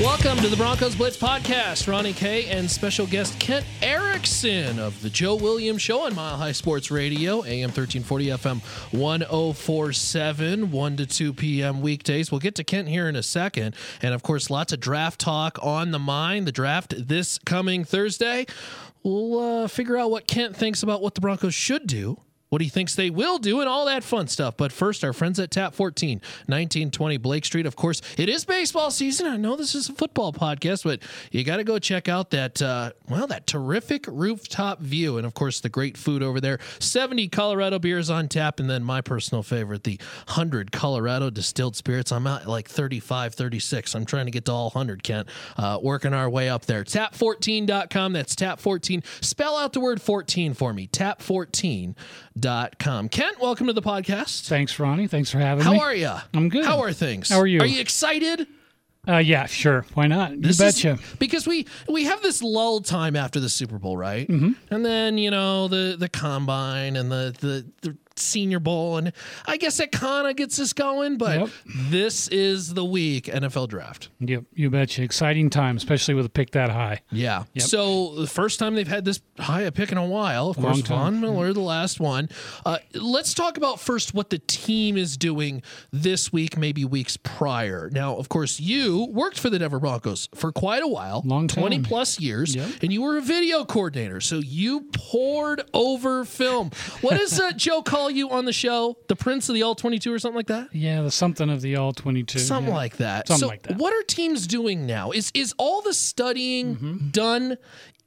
Welcome to the Broncos Blitz podcast. Ronnie K and special guest Kent Erickson of the Joe Williams Show on Mile High Sports Radio, AM 1340 FM 1047, 1 to 2 p.m. weekdays. We'll get to Kent here in a second. And of course, lots of draft talk on the mind. The draft this coming Thursday. We'll uh, figure out what Kent thinks about what the Broncos should do what he thinks they will do, and all that fun stuff. But first, our friends at Tap 14, 1920 Blake Street. Of course, it is baseball season. I know this is a football podcast, but you got to go check out that, uh, well, that terrific rooftop view. And of course, the great food over there. 70 Colorado beers on tap. And then my personal favorite, the 100 Colorado distilled spirits. I'm at like 35, 36. I'm trying to get to all 100, Kent. Uh, working our way up there. Tap14.com. That's Tap14. Spell out the word 14 for me. Tap14 com. Kent, welcome to the podcast. Thanks, Ronnie. Thanks for having How me. How are you? I'm good. How are things? How are you? Are you excited? Uh, yeah, sure. Why not? You betcha. Is, because we we have this lull time after the Super Bowl, right? Mm-hmm. And then you know the the combine and the the, the Senior Bowl, and I guess it kind of gets us going. But Yep. this is the week NFL draft. Yep, you betcha. Exciting time, especially with a pick that high. Yeah. Yep. So the first time they've had this high a pick in a while. Of Long course. Von Miller, the last one. Uh, let's talk about first what the team is doing this week, maybe weeks prior. Now, of course, you worked for the Denver Broncos for quite a while, Long time. twenty plus years, Yep. and you were a video coordinator. So you pored over film. What does uh, Joe call you on the show? The Prince of the All Twenty Two or something like that? Yeah, the something of the all 22. Something yeah. like that. Something so like that. What are teams doing now? Is is all the studying Mm-hmm. done?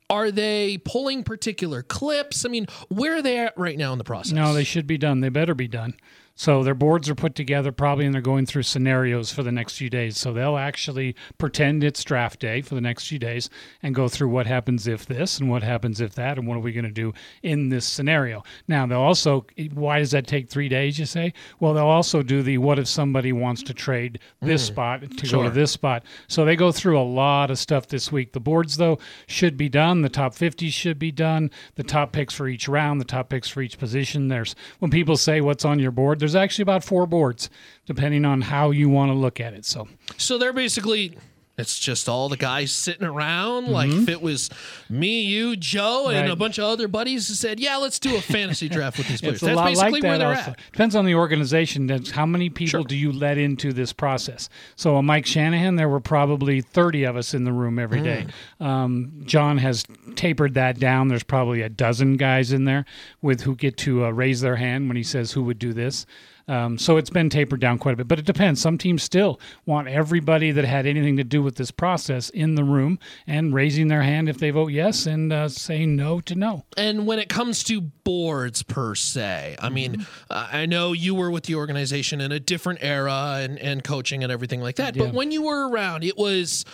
Are they pulling particular clips? I mean, where are they at right now in the process? No, they should be done. They better be done. So their boards are put together probably and they're going through scenarios for the next few days. So they'll actually pretend it's draft day for the next few days and go through what happens if this and what happens if that and what are we going to do in this scenario. Now they'll also why does that take 3 days you say? Well, they'll also do the what if somebody wants to trade this hmm. spot to go to this spot. So they go through a lot of stuff this week. The boards though should be done. The top 50 should be done. The top picks for each round, the top picks for each position. There's when people say what's on your board, there's actually about four boards depending on how you want to look at it. So So they're basically it's just all the guys sitting around. Like if it was me, you, Joe, and Mm-hmm. Right. a bunch of other buddies who said, "Yeah, let's do a fantasy draft with these players." It's a That's lot basically like where that they're also. at. Depends on the organization. That's how many people Sure. do you let into this process? So, a Mike Shanahan, there were probably 30 of us in the room every day. Mm. Um, John has tapered that down. There's probably a dozen guys in there with who get to uh, raise their hand when he says who would do this. Um, so it's been tapered down quite a bit, but it depends. Some teams still want everybody that had anything to do with this process in the room and raising their hand if they vote yes and uh, saying no to no. And when it comes to boards per se, I mean, Mm-hmm. uh, I know you were with the organization in a different era and, and coaching and everything like that. But when you were around, it was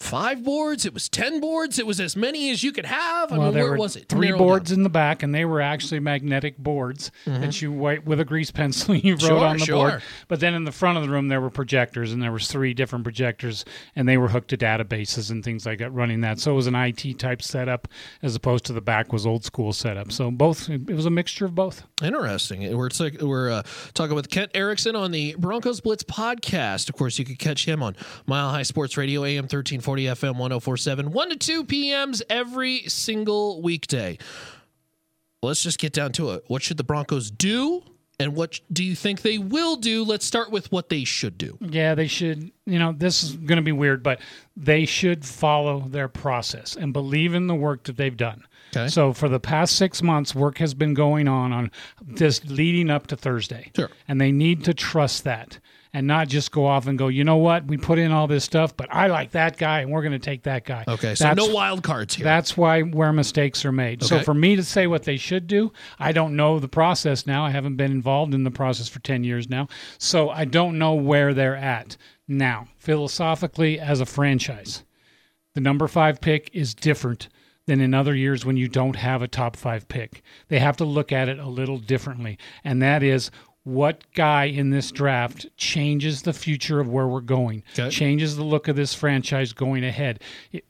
five boards, it was 10 boards, it was as many as you could have. I Well, mean, where was it? three boards down. in the back, and they were actually magnetic boards that you white with a grease pencil you wrote Sure, on the sure. board. But then in the front of the room there were projectors, and there was three different projectors, and they were hooked to databases and things like that, running that. So it was an IT type setup as opposed to the back was old school setup. So both it was a mixture of both. Interesting. We're we're uh, talking with Kent Erickson on the Broncos Blitz podcast. Of course, you could catch him on Mile High Sports Radio, AM 1340, FM 1047, 1 to 2 p.m.s every single weekday. Let's just get down to it. What should the Broncos do? And what do you think they will do? Let's start with what they should do. Yeah, they should. You know, this is going to be weird, but they should follow their process and believe in the work that they've done. Okay. So for the past six months, work has been going on on this leading up to Thursday. Sure. And they need to trust that and not just go off and go, you know what, we put in all this stuff, but I like that guy and we're going to take that guy. Okay, so That's- no wild cards here. that's why where mistakes are made. So for me to say what they should do, I don't know the process now. I haven't been involved in the process for 10 years now. So I don't know where they're at now. Philosophically as a franchise, the number 5 pick is different than in other years when you don't have a top 5 pick. They have to look at it a little differently. And that is what guy in this draft changes the future of where we're going, Okay. changes the look of this franchise going ahead.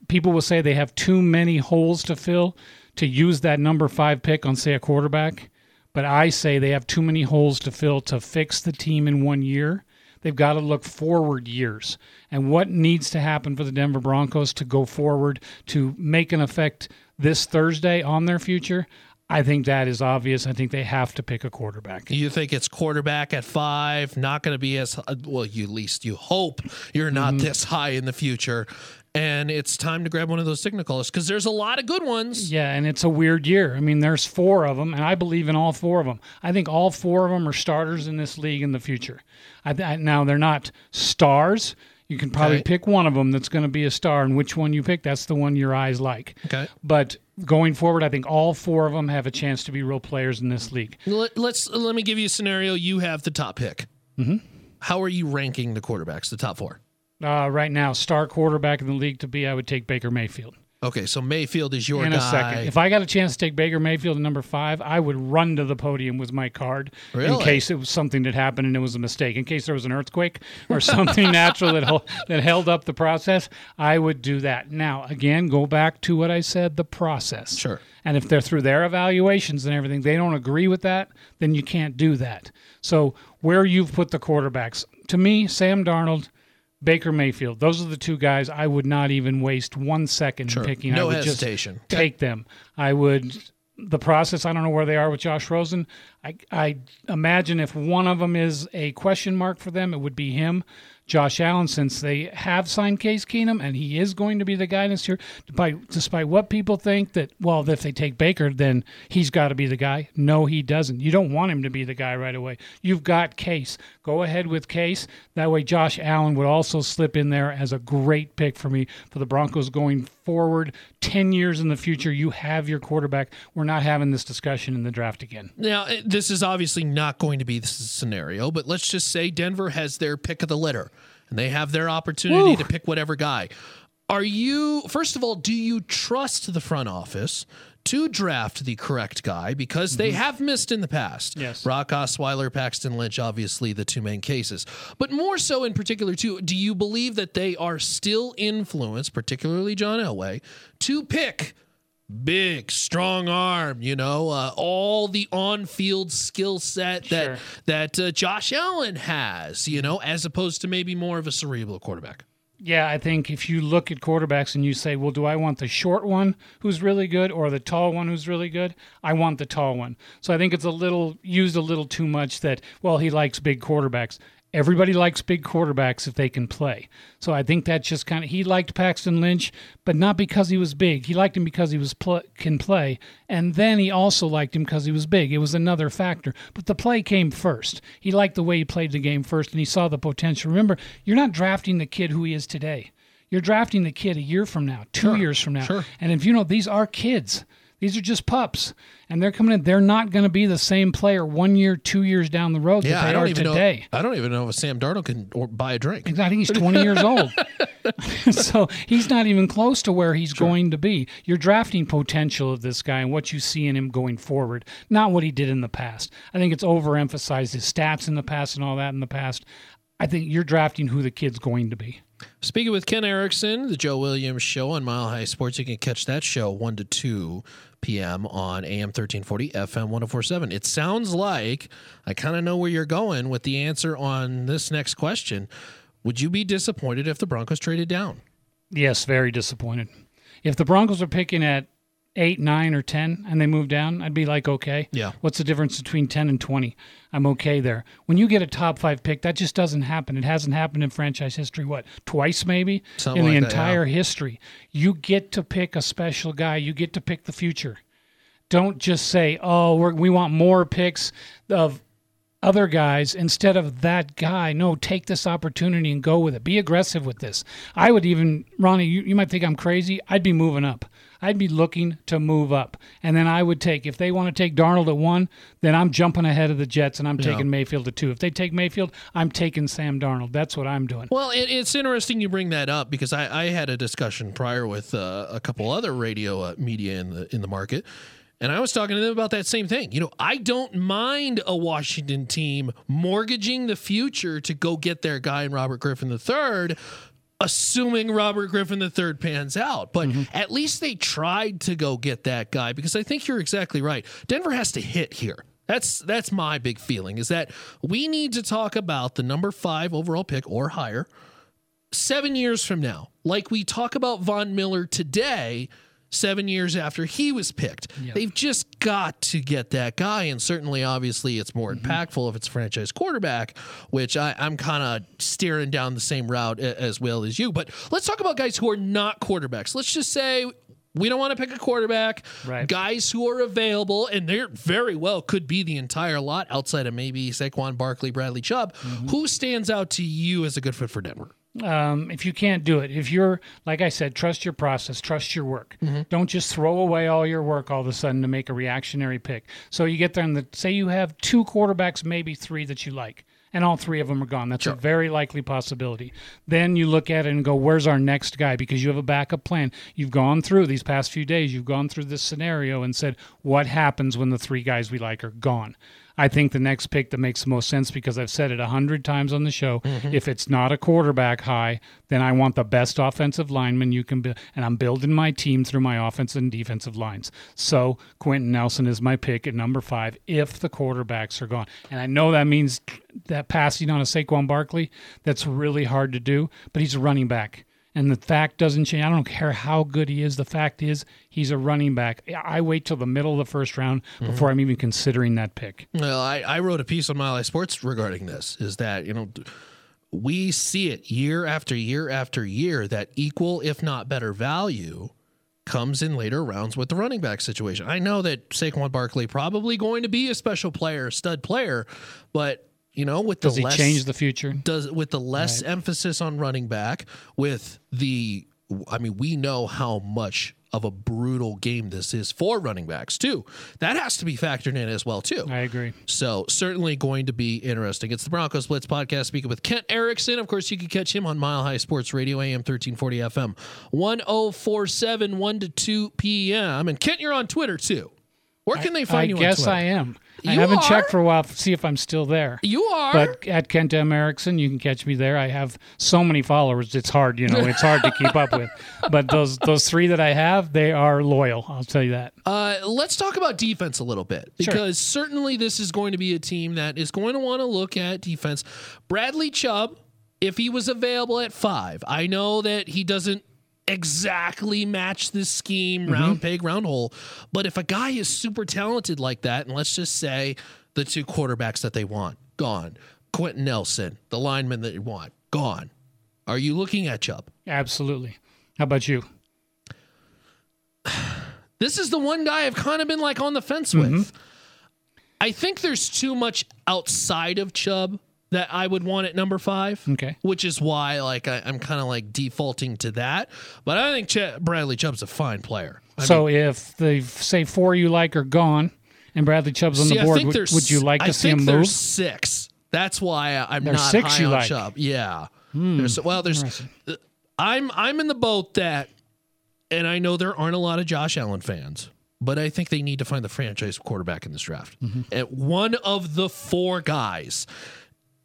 People will say they have too many holes to fill to use that number five pick on, say, a quarterback. But I say they have too many holes to fill to fix the team in one year. They've got to look forward years. And what needs to happen for the Denver Broncos to go forward to make an effect this Thursday on their future? I think that is obvious. I think they have to pick a quarterback. You think it's quarterback at five, not going to be as well. You at least you hope you're not Mm-hmm. this high in the future, and it's time to grab one of those signal callers because there's a lot of good ones. Yeah, and it's a weird year. I mean, there's four of them, and I believe in all four of them. I think all four of them are starters in this league in the future. I, I, now they're not stars. You can probably Okay. pick one of them that's going to be a star, and which one you pick, that's the one your eyes like. Okay. But going forward, I think all four of them have a chance to be real players in this league. Let, let's let me give you a scenario. You have the top pick. Mm-hmm. How are you ranking the quarterbacks? The top four. Uh, right now, star quarterback in the league to be, I would take Baker Mayfield. Okay, so Mayfield is your in guy. a second. If I got a chance to take Baker Mayfield at number five, I would run to the podium with my card in Really? case it was something that happened and it was a mistake. In case there was an earthquake or something natural that hel- that held up the process, I would do that. Now, again, go back to what I said: the process. Sure. And if they're through their evaluations and everything, they don't agree with that, then you can't do that. So where you've put the quarterbacks, to me, Sam Darnold. Baker Mayfield. Those are the two guys I would not even waste one second Sure. in picking. I No would just hesitation. take them. I would the process. I don't know where they are with Josh Rosen. I I imagine if one of them is a question mark for them, it would be him. Josh Allen, since they have signed Case Keenum and he is going to be the guy this year, despite, despite what people think that, well, if they take Baker, then he's got to be the guy. No, he doesn't. You don't want him to be the guy right away. You've got Case. Go ahead with Case. That way, Josh Allen would also slip in there as a great pick for me for the Broncos going forward. 10 years in the future, you have your quarterback. We're not having this discussion in the draft again. Now, this is obviously not going to be the scenario, but let's just say Denver has their pick of the litter and they have their opportunity Woo. to pick whatever guy. Are you, first of all, do you trust the front office to draft the correct guy? Because they have missed in the past. Yes. Brock Osweiler, Paxton Lynch, obviously the two main cases. But more so in particular, too, do you believe that they are still influenced, particularly John Elway, to pick big, strong arm, you know, uh, all the on-field skill set that Sure. that uh, Josh Allen has, you know, as opposed to maybe more of a cerebral quarterback. Yeah, I think if you look at quarterbacks and you say, well, do I want the short one who's really good or the tall one who's really good? I want the tall one. So I think it's a little used a little too much that, well, he likes big quarterbacks. Everybody likes big quarterbacks if they can play. So I think that's just kind of he liked Paxton Lynch, but not because he was big. He liked him because he was pl- can play, and then he also liked him because he was big. It was another factor, but the play came first. He liked the way he played the game first, and he saw the potential. Remember, you're not drafting the kid who he is today. You're drafting the kid a year from now, two years from now, sure. and if you know these are kids. These are just pups, and they're coming in. They're not going to be the same player one year, two years down the road Yeah, that they I don't are even today. know. I don't even know if Sam Darnold can or buy a drink. I think he's 20 years old. so he's not even close to where he's going to be. You're drafting potential of this guy and what you see in him going forward, not what he did in the past. I think it's overemphasized his stats in the past and all that in the past. I think you're drafting who the kid's going to be. Speaking with Kent Erickson, the Joe Williams Show on Mile High Sports, you can catch that show 1 to 2 p.m. on AM 1340, FM 1047. It sounds like I kind of know where you're going with the answer on this next question. Would you be disappointed if the Broncos traded down? Yes, very disappointed. If the Broncos are picking at eight, nine, or ten, and they move down, I'd be like, okay. Yeah. What's the difference between ten and twenty? I'm okay there. When you get a top five pick, that just doesn't happen. It hasn't happened in franchise history. What twice maybe Something in the like that, yeah. entire history. You get to pick a special guy. You get to pick the future. Don't just say, oh, we're, we want more picks of other guys instead of that guy. No, take this opportunity and go with it. Be aggressive with this. I would even, Ronnie, you, you might think I'm crazy. I'd be moving up. I'd be looking to move up. And then I would take, if they want to take Darnold at one, then I'm jumping ahead of the Jets and I'm taking Mayfield at two. If they take Mayfield, I'm taking Sam Darnold. That's what I'm doing. Well, it, it's interesting you bring that up because I, I had a discussion prior with uh, a couple other radio uh, media in the in the market, And I was talking to them about that same thing. You know, I don't mind a Washington team mortgaging the future to go get their guy in Robert Griffin III, assuming Robert Griffin III pans out. But mm-hmm. at least they tried to go get that guy because I think you're exactly right. Denver has to hit here. That's that's my big feeling is that we need to talk about the number five overall pick or higher seven years from now, like we talk about Von Miller today seven years after he was picked. Yep. They've just got to get that guy. And certainly, obviously, it's more mm-hmm. impactful if it's franchise quarterback, which I, am kind of steering down the same route as well as you. But let's talk about guys who are not quarterbacks. Let's just say we don't want to pick a quarterback. Right. Guys who are available, and they're very well could be the entire lot outside of maybe Saquon Barkley, Bradley Chubb. Mm-hmm. Who stands out to you as a good fit for Denver? Um, if you can't do it, if you're, like I said, trust your process, trust your work. Mm-hmm. Don't just throw away all your work all of a sudden to make a reactionary pick. So you get there and the, say you have two quarterbacks, maybe three that you like, and all three of them are gone. That's sure. a very likely possibility. Then you look at it and go, where's our next guy? Because you have a backup plan. You've gone through these past few days, you've gone through this scenario and said, what happens when the three guys we like are gone? I think the next pick that makes the most sense because I've said it a hundred times on the show. Mm-hmm. If it's not a quarterback high, then I want the best offensive lineman you can build, and I'm building my team through my offensive and defensive lines. So Quenton Nelson is my pick at number five if the quarterbacks are gone, and I know that means that passing on a Saquon Barkley that's really hard to do, but he's a running back and the fact doesn't change. I don't care how good he is. The fact is, he's a running back. I wait till the middle of the first round before mm-hmm. I'm even considering that pick. Well, I, I wrote a piece on Mile Sports regarding this. Is that you know we see it year after year after year that equal, if not better, value comes in later rounds with the running back situation. I know that Saquon Barkley probably going to be a special player, stud player, but you know, with does the he less, change the future? Does with the less right. emphasis on running back, with the, I mean, we know how much of a brutal game this is for running backs too. That has to be factored in as well too. I agree. So certainly going to be interesting. It's the Broncos Blitz podcast speaking with Kent Erickson. Of course, you can catch him on Mile High Sports Radio AM 1340 FM 1047 1 to 2 p.m. And Kent, you're on Twitter too. Where can they find I you? I guess I am. I haven't are. checked for a while to see if I'm still there. You are. But at Kent M. Erickson, you can catch me there. I have so many followers. It's hard, you know, it's hard to keep up with. But those those three that I have, they are loyal. I'll tell you that. Uh, let's talk about defense a little bit because sure. certainly this is going to be a team that is going to want to look at defense. Bradley Chubb, if he was available at five, I know that he doesn't exactly match the scheme, mm-hmm. round peg, round hole. But if a guy is super talented like that, and let's just say the two quarterbacks that they want, gone. Quenton Nelson, the lineman that you want, gone. Are you looking at Chubb? Absolutely. How about you? This is the one guy I've kind of been like on the fence with. Mm-hmm. I think there's too much outside of Chubb that I would want at number five. Okay. Which is why like I, am kind of like defaulting to that. But I think Ch- Bradley Chubb's a fine player. I so mean, if the say four you like are gone and Bradley Chubb's on see, the board, would, would, you like to I see him move? six. That's why I'm there's not six high you on like. Chubb. Yeah. Hmm. There's, well, there's. I'm I'm in the boat that, and I know there aren't a lot of Josh Allen fans but I think they need to find the franchise quarterback in this draft. Mm-hmm. At one of the four guys.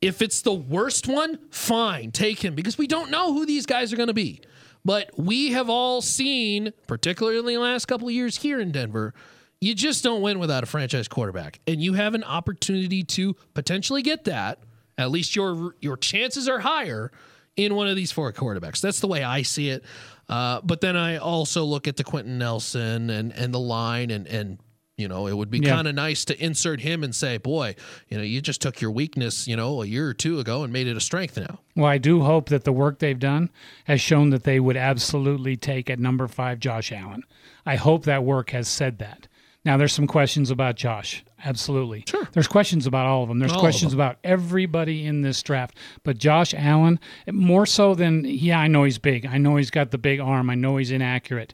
If it's the worst one, fine, take him because we don't know who these guys are going to be. But we have all seen, particularly in the last couple of years here in Denver, you just don't win without a franchise quarterback. And you have an opportunity to potentially get that. At least your your chances are higher in one of these four quarterbacks. That's the way I see it. Uh, but then I also look at the Quenton Nelson and and the line and and you know, it would be yeah. kind of nice to insert him and say, boy, you know, you just took your weakness, you know, a year or two ago and made it a strength now. Well, I do hope that the work they've done has shown that they would absolutely take at number five Josh Allen. I hope that work has said that. Now, there's some questions about Josh. Absolutely. Sure. There's questions about all of them. There's all questions them. about everybody in this draft. But Josh Allen, more so than, yeah, I know he's big. I know he's got the big arm. I know he's inaccurate.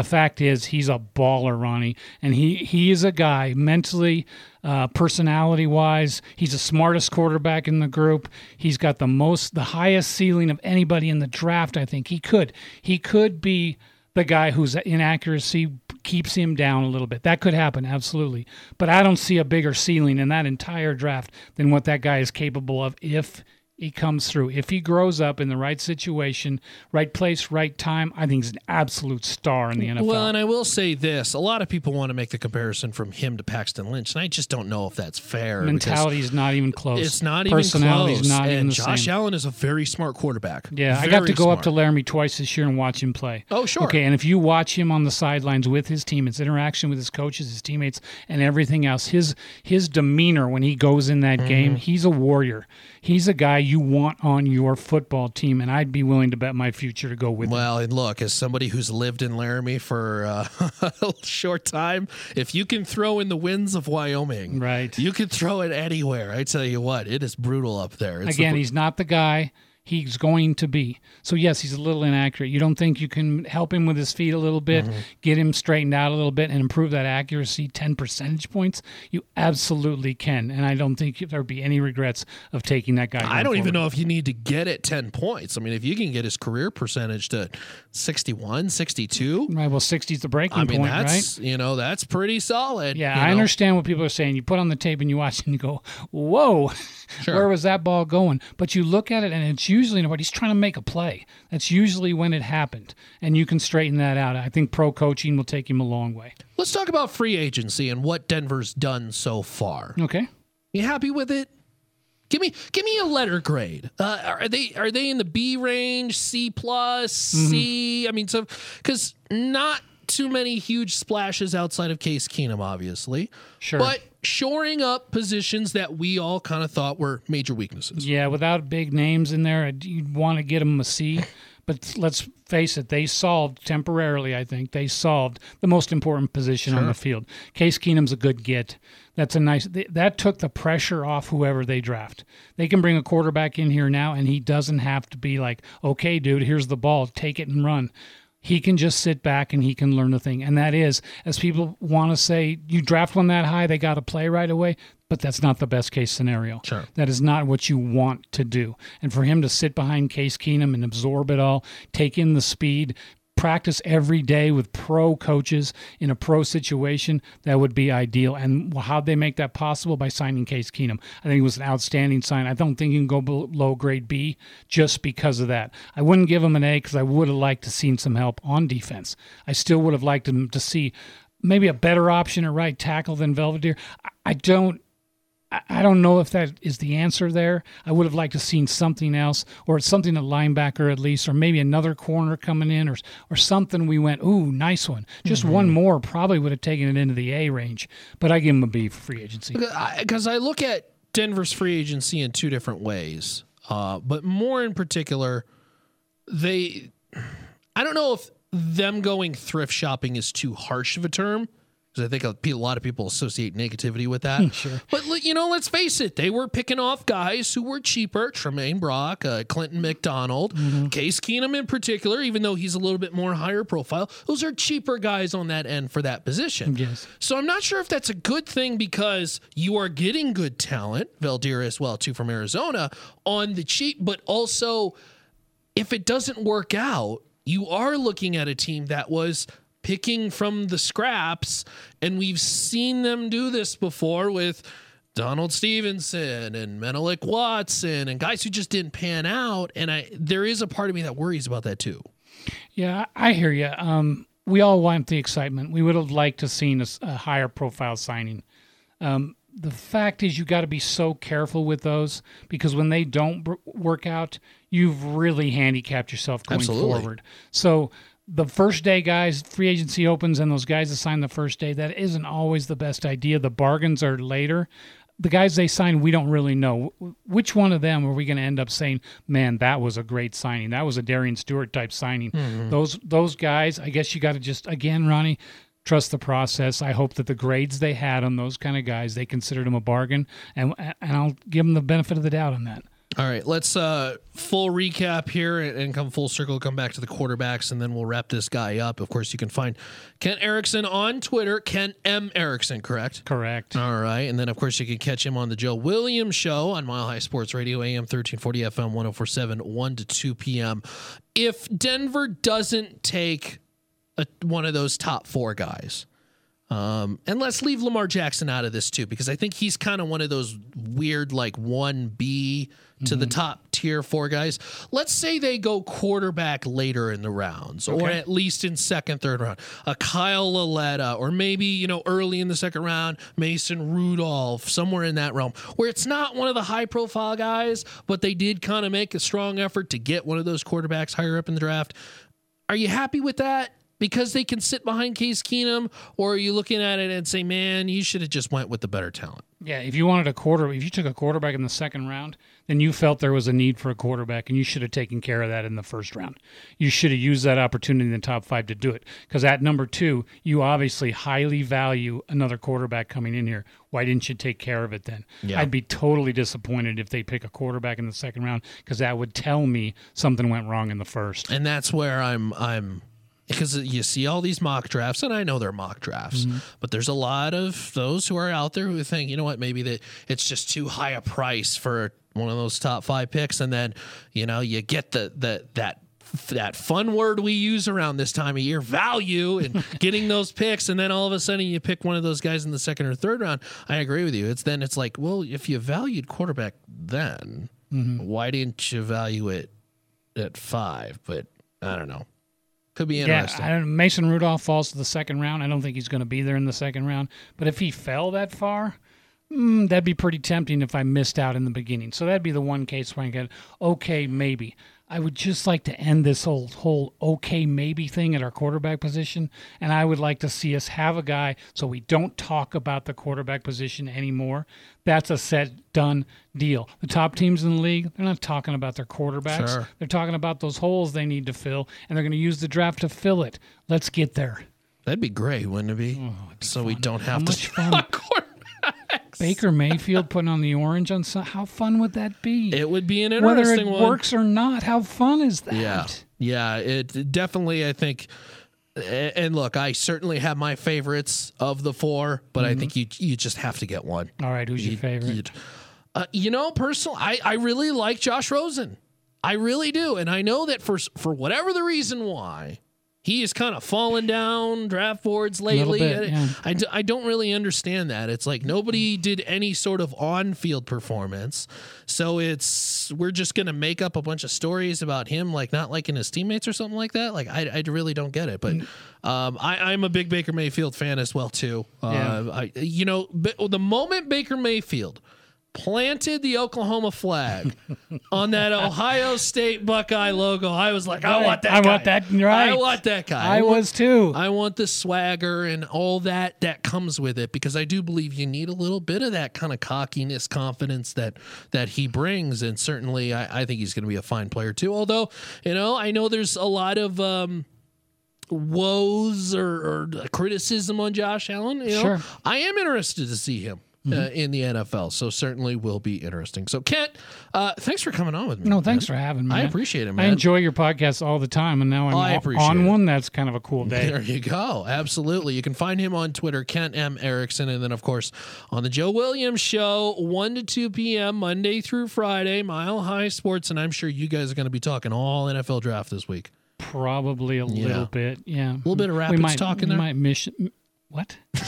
The fact is, he's a baller, Ronnie, and he he is a guy mentally, uh, personality wise. He's the smartest quarterback in the group. He's got the most, the highest ceiling of anybody in the draft. I think he could he could be the guy whose inaccuracy keeps him down a little bit. That could happen, absolutely. But I don't see a bigger ceiling in that entire draft than what that guy is capable of if he comes through. If he grows up in the right situation, right place, right time, I think he's an absolute star in the NFL. Well, and I will say this: a lot of people want to make the comparison from him to Paxton Lynch, and I just don't know if that's fair. Mentality is not even close. It's not even Personality close. is not and even Josh same. Allen is a very smart quarterback. Yeah, I got to Very go up to. Laramie twice this year and watch him play. Oh, sure. Okay, and if you watch him on the sidelines with his team, his interaction with his coaches, his teammates, and everything else, his his demeanor when he goes in Mm-hmm. that game, he's a warrior. He's a guy you want on your football team, and I'd be willing to bet my future to go with him. Well, and look, as somebody who's lived in Laramie for uh, a short time, if you can throw in the winds of Wyoming, Right. you can throw it anywhere. I tell you what, it is brutal up there. It's the Again, br- he's not the guy he's going to be. So yes, he's a little inaccurate. You don't think you can help him with his feet a little bit, Mm-hmm. get him straightened out a little bit, and improve that accuracy ten percentage points? You absolutely can, and I don't think there'd be any regrets of taking that guy. I don't even know if you need to get it 10 points. I mean, if you can get his career percentage to 61, 62, Right. Well, 60's the breaking I mean, point, that's, right? you know, that's pretty solid. Yeah, I know? understand what people are saying. You put on the tape and you watch and you go, "Whoa, Sure. where was that ball going?" But you look at it and it's usually nobody's trying to make a play. That's usually when it happened, and you can straighten that out. I think pro coaching will take him a long way. Let's talk about free agency and what Denver's done so far. Okay. You happy with it? Give me give me a letter grade. Uh, are they are they in the B range, C plus, C? I mean, so because not too many huge splashes outside of Case Keenum, obviously. Sure. But shoring up positions that we all kind of thought were major weaknesses. Yeah, without big names in there, you'd want to get them a C. But let's face it, they solved temporarily, I think, they solved the most important position on the field. Case Keenum's a good get. That's a nice, that took the pressure off whoever they draft. They can bring a quarterback in here now, and he doesn't have to be like, okay, dude, here's the ball, take it and run. He can just sit back and he can learn a thing. And that is, as people want to say, you draft one that high, they got to play right away. But that's not the best case scenario. Sure. That is not what you want to do. And for him to sit behind Case Keenum and absorb it all, take in the speed, practice every day with pro coaches in a pro situation, that would be ideal. And how'd they make that possible? By signing Case Keenum. I think it was an outstanding sign. I don't think you can go below grade B just because of that. I wouldn't give him an A because I would have liked to seen some help on defense. I still would have liked him to see maybe a better option at right tackle than Veldheer. I- I don't I- I don't know if that is the answer there. I would have liked to seen something else, or something at linebacker at least, or maybe another corner coming in, or or something. We went, ooh, nice one. Just one more probably would have taken it into the A range. But I give him a B for free agency. Because I look at Denver's free agency in two different ways, uh, but more in particular, they. I don't know if them going thrift shopping is too harsh of a term because I think a lot of people associate negativity with that. sure. But you know, let's face it, they were picking off guys who were cheaper: Tramaine Brock, uh, Clinton McDonald, Case Keenum in particular. Even though he's a little bit more higher profile, those are cheaper guys on that end for that position. Yes. So I'm not sure if that's a good thing because you are getting good talent, Veldheer as well too from Arizona on the cheap, but also if it doesn't work out, you are looking at a team that was picking from the scraps, and we've seen them do this before with Donald Stephenson and Menelik Watson and guys who just didn't pan out. And I there is a part of me that worries about that too. Yeah, I hear you. Um, we all want the excitement. We would have liked to seen a higher profile signing. Um, the fact is, you got to be so careful with those because when they don't br- work out, you've really handicapped yourself going Absolutely. forward. So the first day guys, free agency opens, and those guys that sign the first day, that isn't always the best idea. The bargains are later. The guys they sign, we don't really know. Which one of them are we going to end up saying, man, that was a great signing? That was a Darian Stewart type signing. Mm-hmm. Those those guys, I guess you got to just, again, Ronnie, trust the process. I hope that the grades they had on those kind of guys, they considered them a bargain, and and I'll give them the benefit of the doubt on that. All right, let's uh full recap here and, come full circle, come back to the quarterbacks, and then we'll wrap this guy up. Of course, you can find Kent Erickson on Twitter, Kent M. Erickson, correct? Correct. All right. And then, of course, you can catch him on the Joe Williams Show on Mile High Sports Radio, AM 1340 FM 1047, 1 to 2 p.m. If Denver doesn't take a, one of those top four guys. Um, and let's leave Lamar Jackson out of this too, because I think he's kind of one of those weird, like 1B to the mm-hmm. top tier four guys. Let's say they go quarterback later in the rounds, or at least in second, third round. A Kyle Lauletta, or maybe, you know, early in the second round, Mason Rudolph, somewhere in that realm, where it's not one of the high profile guys, but they did kind of make a strong effort to get one of those quarterbacks higher up in the draft. Are you happy with that? Because they can sit behind Case Keenum, or are you looking at it and say, "Man, you should have just went with the better talent"? Yeah, if you wanted a quarter, if you took a quarterback in the second round, then you felt there was a need for a quarterback, and you should have taken care of that in the first round. You should have used that opportunity in the top five to do it. Because at number two, you obviously highly value another quarterback coming in here. Why didn't you take care of it then? Yeah. I'd be totally disappointed if they pick a quarterback in the second round because that would tell me something went wrong in the first. and that's where I'm I'm because you see all these mock drafts, and I know they're mock drafts, mm-hmm. but there's a lot of those who are out there who think, you know what, maybe that it's just too high a price for one of those top five picks, and then you know you get the the that that fun word we use around this time of year value and getting those picks and then all of a sudden you pick one of those guys in the second or third round. I agree with you. It's then it's like well if you valued quarterback then mm-hmm. why didn't you value it at five? But i don't know could be Yeah, interesting I don't, Mason Rudolph falls to the second round. I don't think he's going to be there in the second round. But if he fell that far, mm, that'd be pretty tempting if I missed out in the beginning. So that'd be the one case where I get okay, maybe. I would just like to end this whole whole okay maybe thing at our quarterback position, and I would like to see us have a guy so we don't talk about the quarterback position anymore. That's a set done deal. The top teams in the league, they're not talking about their quarterbacks. Sure. They're talking about those holes they need to fill, and they're going to use the draft to fill it. Let's get there. that'd be great wouldn't it be, oh, so we don't have to much fun? Baker Mayfield putting on the orange on some, how fun would that be? it would be an interesting Whether it one works or not, how fun is that? Yeah. Yeah. It definitely, I think. And look, I certainly have my favorites of the four, but I think you you just have to get one. All right, who's your favorite? Uh, you know, personally, I, I really like Josh Rosen. I really do, and I know that for for whatever the reason why he is kind of fallen down draft boards lately. bit, yeah. I, d- I don't really understand that. It's like nobody did any sort of on field performance, so it's we're just gonna make up a bunch of stories about him, like not liking his teammates or something like that. Like I, I really don't get it, but. Um, I, I'm a big Baker Mayfield fan as well too. Uh, I, you know, the moment Baker Mayfield planted the Oklahoma flag on that Ohio State Buckeye logo, I was like, I want that. I guy. want that, right. I want that guy. I want- was too. I want the swagger and all that that comes with it because I do believe you need a little bit of that kind of cockiness, confidence that that he brings, and certainly I, I think he's going to be a fine player too. Although you know, I know there's a lot of. Um, woes or, or criticism on Josh Allen. You know, Sure. I am interested to see him uh, in the NFL, so certainly will be interesting. So, Kent, uh, thanks for coming on with me. no, thanks for having me. I appreciate it, I enjoy your podcast all the time, and now I'm Oh, I o- appreciate on it. one. That's kind of a cool day. There you go. Absolutely. You can find him on Twitter, Kent M. Erickson. And then, of course, on the Joe Williams Show, 1 to 2 p.m., Monday through Friday, Mile High Sports. And I'm sure you guys are going to be talking all NFL draft this week. Probably a Yeah. little bit. Yeah, a little bit of we Rapids might, talk in we there? Might miss, what?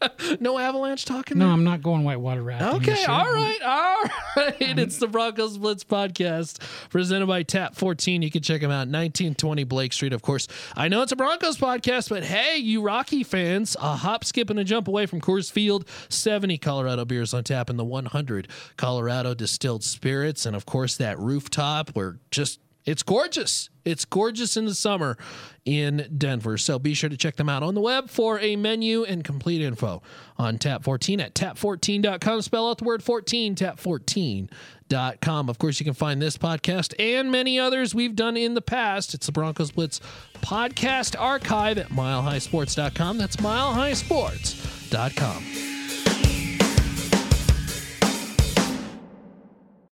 No Avalanche talking? No, there? I'm not going whitewater rafting. Okay, all right, all right. It's the Broncos Blitz podcast presented by Tap 14. You can check them out, 1920 Blake Street, of course. I know it's a Broncos podcast, but hey, you Rocky fans, a hop, skip, and a jump away from Coors Field, 70 Colorado beers on tap, and the 100 Colorado distilled spirits, and of course that rooftop where just it's gorgeous. It's gorgeous in the summer in Denver. So be sure to check them out on the web for a menu and complete info on Tap 14 at tap14.com. Spell out the word 14, tap14.com. Of course, you can find this podcast and many others we've done in the past. It's the Broncos Blitz podcast archive at milehighsports.com. That's milehighsports.com.